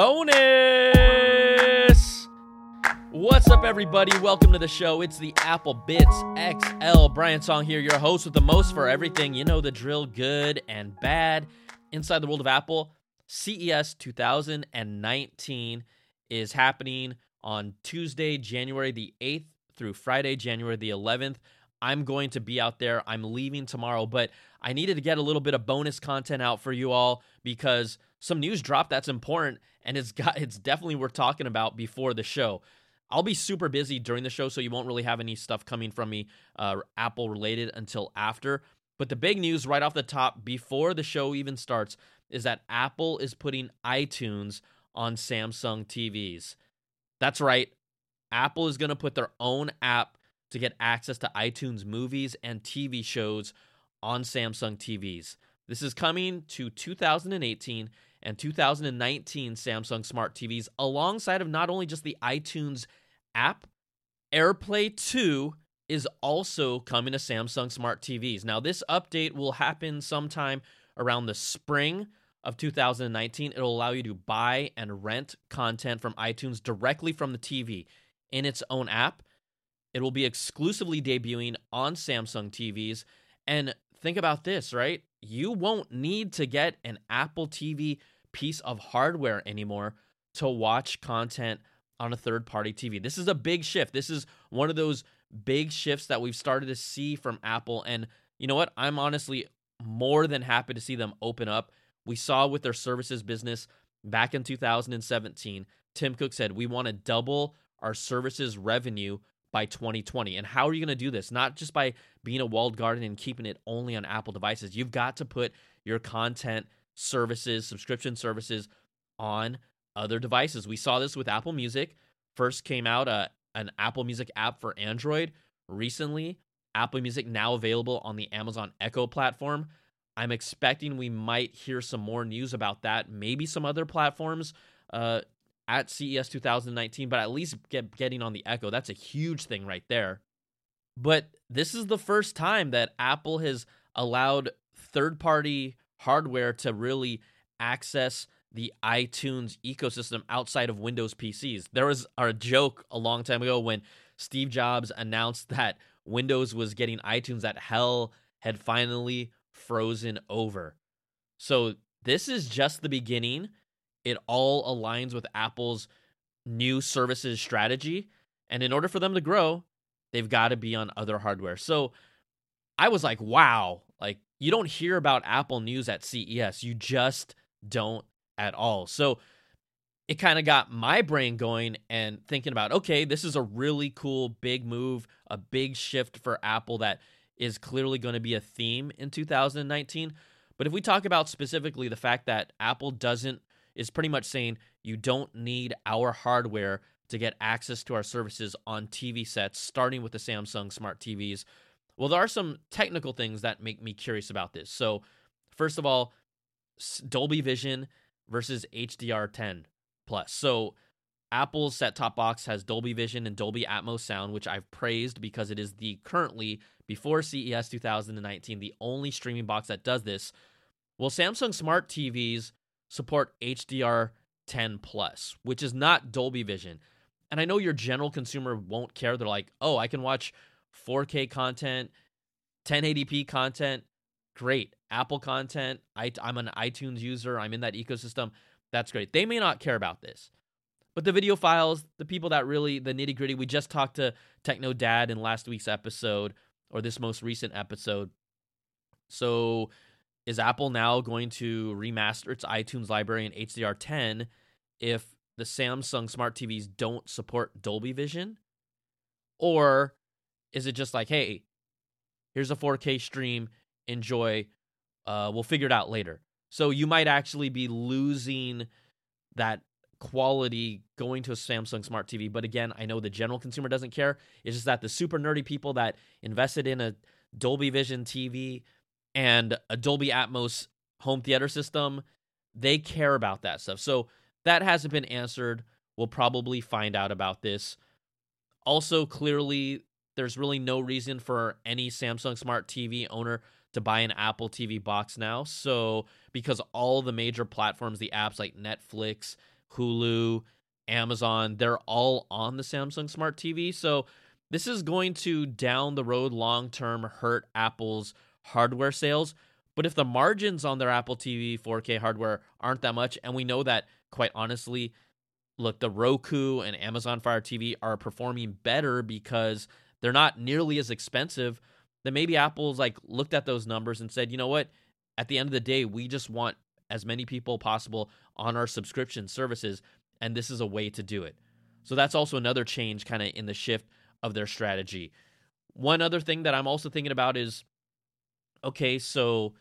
bonus. What's up, everybody? Welcome to the show. It's the Apple Bits XL. Brian Tong here, your host with the most for everything. You know the drill, good and bad. Inside the world of Apple, CES 2019 is happening on Tuesday, January the 8th through Friday, January the 11th. I'm going to be out there. I'm leaving tomorrow, but I needed to get a little bit of bonus content out for you all because some news dropped that's important and it's got it's definitely worth talking about before the show. I'll be super busy during the show, so you won't really have any stuff coming from me uh, Apple related until after. But the big news right off the top, before the show even starts, is that Apple is putting iTunes on Samsung TVs. That's right. Apple is going to put their own app to get access to iTunes movies and TV shows on Samsung TVs. This is coming to 2018 and 2019 Samsung Smart TVs alongside of not only just the iTunes app, AirPlay 2 is also coming to Samsung Smart TVs. Now, this update will happen sometime around the spring of 2019. It'll allow you to buy and rent content from iTunes directly from the TV in its own app. It will be exclusively debuting on Samsung TVs. And think about this, right? You won't need to get an Apple TV piece of hardware anymore to watch content on a third party TV. This is a big shift. This is one of those big shifts that we've started to see from Apple. And you know what? I'm honestly more than happy to see them open up. We saw with their services business back in 2017, Tim Cook said, We want to double our services revenue by 2020. And how are you going to do this? Not just by being a walled garden and keeping it only on Apple devices. You've got to put your content services, subscription services on other devices. We saw this with Apple Music. First came out uh, an Apple Music app for Android. Recently, Apple Music now available on the Amazon Echo platform. I'm expecting we might hear some more news about that. Maybe some other platforms uh, at CES 2019, but at least get getting on the Echo. That's a huge thing right there. But this is the first time that Apple has allowed third party hardware to really access the iTunes ecosystem outside of Windows PCs. There was a joke a long time ago when Steve Jobs announced that Windows was getting iTunes that hell had finally frozen over. So this is just the beginning it all aligns with Apple's new services strategy. And in order for them to grow, they've got to be on other hardware. So I was like, wow, like you don't hear about Apple news at CES. You just don't at all. So it kind of got my brain going and thinking about, okay, this is a really cool big move, a big shift for Apple that is clearly going to be a theme in 2019. But if we talk about specifically the fact that Apple doesn't is pretty much saying you don't need our hardware to get access to our services on TV sets, starting with the Samsung smart TVs. Well, there are some technical things that make me curious about this. So, first of all, Dolby Vision versus HDR10 plus. So, Apple's set top box has Dolby Vision and Dolby Atmos sound, which I've praised because it is the currently, before CES 2019, the only streaming box that does this. Well, Samsung smart TVs support HDR 10 plus, which is not Dolby Vision. And I know your general consumer won't care. They're like, "Oh, I can watch 4K content, 1080p content. Great. Apple content. I, I'm an iTunes user. I'm in that ecosystem. That's great." They may not care about this. But the videophiles, the people that really the nitty gritty, we just talked to Techno Dad in last week's episode or this most recent episode. So is Apple now going to remaster its iTunes library in HDR10 if the Samsung smart TVs don't support Dolby Vision? Or is it just like, hey, here's a 4K stream, enjoy, uh, we'll figure it out later? So you might actually be losing that quality going to a Samsung smart TV. But again, I know the general consumer doesn't care. It's just that the super nerdy people that invested in a Dolby Vision TV and a Dolby Atmos home theater system, they care about that stuff. So that hasn't been answered. We'll probably find out about this. Also, clearly, there's really no reason for any Samsung Smart TV owner to buy an Apple TV box now. So, because all the major platforms, the apps like Netflix, Hulu, Amazon, they're all on the Samsung Smart TV. So this is going to down the road long term hurt Apple's hardware sales. But if the margins on their Apple TV 4K hardware aren't that much, and we know that quite honestly, look, the Roku and Amazon Fire TV are performing better because they're not nearly as expensive, then maybe Apple's like looked at those numbers and said, you know what? At the end of the day, we just want as many people possible on our subscription services, and this is a way to do it. So that's also another change kind of in the shift of their strategy. One other thing that I'm also thinking about is okay, so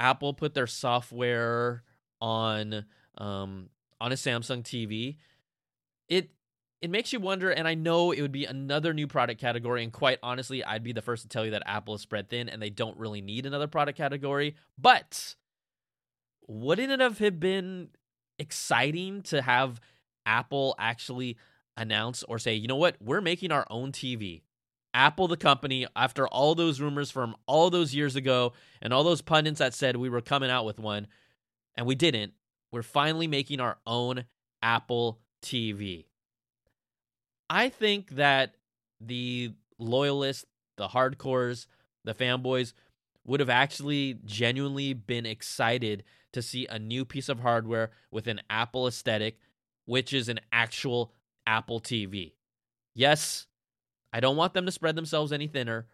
Apple put their software on um, on a Samsung TV. It it makes you wonder, and I know it would be another new product category. And quite honestly, I'd be the first to tell you that Apple is spread thin and they don't really need another product category. But wouldn't it have been exciting to have Apple actually announce or say, you know what, we're making our own TV? Apple, the company, after all those rumors from all those years ago and all those pundits that said we were coming out with one, and we didn't, we're finally making our own Apple TV. I think that the loyalists, the hardcores, the fanboys would have actually genuinely been excited to see a new piece of hardware with an Apple aesthetic, which is an actual Apple TV. Yes, I don't want them to spread themselves any thinner,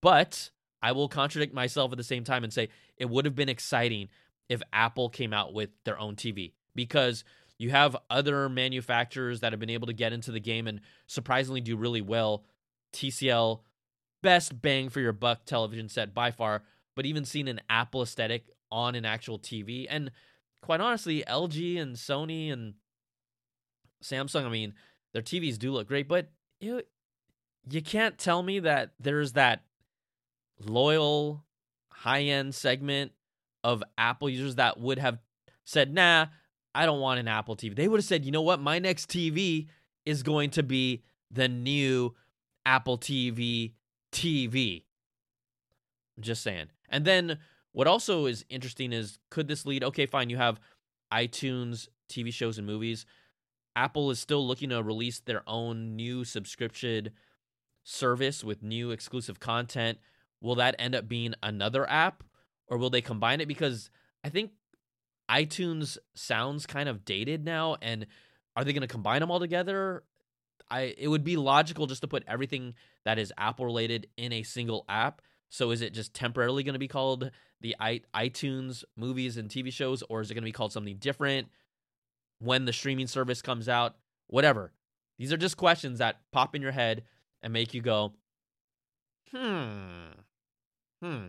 but I will contradict myself at the same time and say it would have been exciting if Apple came out with their own TV because you have other manufacturers that have been able to get into the game and surprisingly do really well. TCL, best bang for your buck television set by far, but even seeing an Apple aesthetic on an actual TV. And quite honestly, LG and Sony and Samsung, I mean, their TVs do look great, but it, you can't tell me that there's that loyal high end segment of Apple users that would have said, nah, I don't want an Apple TV. They would have said, you know what? My next TV is going to be the new Apple TV TV. I'm just saying. And then what also is interesting is could this lead? Okay, fine. You have iTunes, TV shows, and movies. Apple is still looking to release their own new subscription service with new exclusive content. Will that end up being another app or will they combine it? Because I think iTunes sounds kind of dated now. And are they going to combine them all together? I it would be logical just to put everything that is Apple related in a single app. So is it just temporarily going to be called the iTunes movies and TV shows, or is it going to be called something different when the streaming service comes out? Whatever. These are just questions that pop in your head and make you go, hmm, hmm.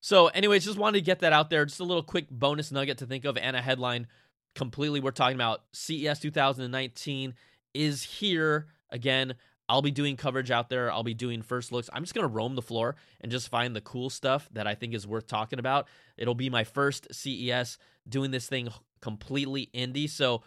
So, anyways, just wanted to get that out there. Just a little quick bonus nugget to think of and a headline. Completely, we're talking about CES 2019 is here again. I'll be doing coverage out there. I'll be doing first looks. I'm just going to roam the floor and just find the cool stuff that I think is worth talking about. It'll be my first CES doing this thing completely indie. So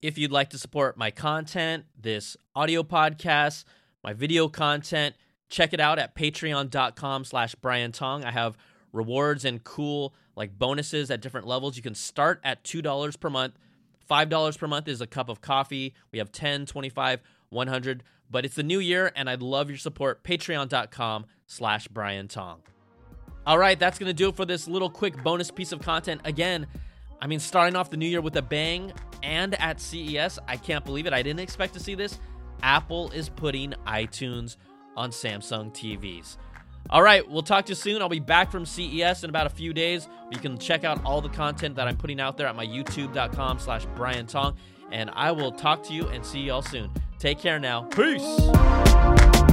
if you'd like to support my content, this audio podcast, my video content, check it out at patreon.com slash Brian Tong. I have rewards and cool like bonuses at different levels. You can start at $2 per month. $5 per month is a cup of coffee. We have 10, 25, 100. But it's the new year, and I'd love your support. Patreon.com slash Brian Tong. All right, that's going to do it for this little quick bonus piece of content. Again, I mean, starting off the new year with a bang and at CES, I can't believe it. I didn't expect to see this. Apple is putting iTunes on Samsung TVs. All right, we'll talk to you soon. I'll be back from CES in about a few days. You can check out all the content that I'm putting out there at my youtube.com slash Brian Tong. And I will talk to you and see you all soon. Take care now. Peace.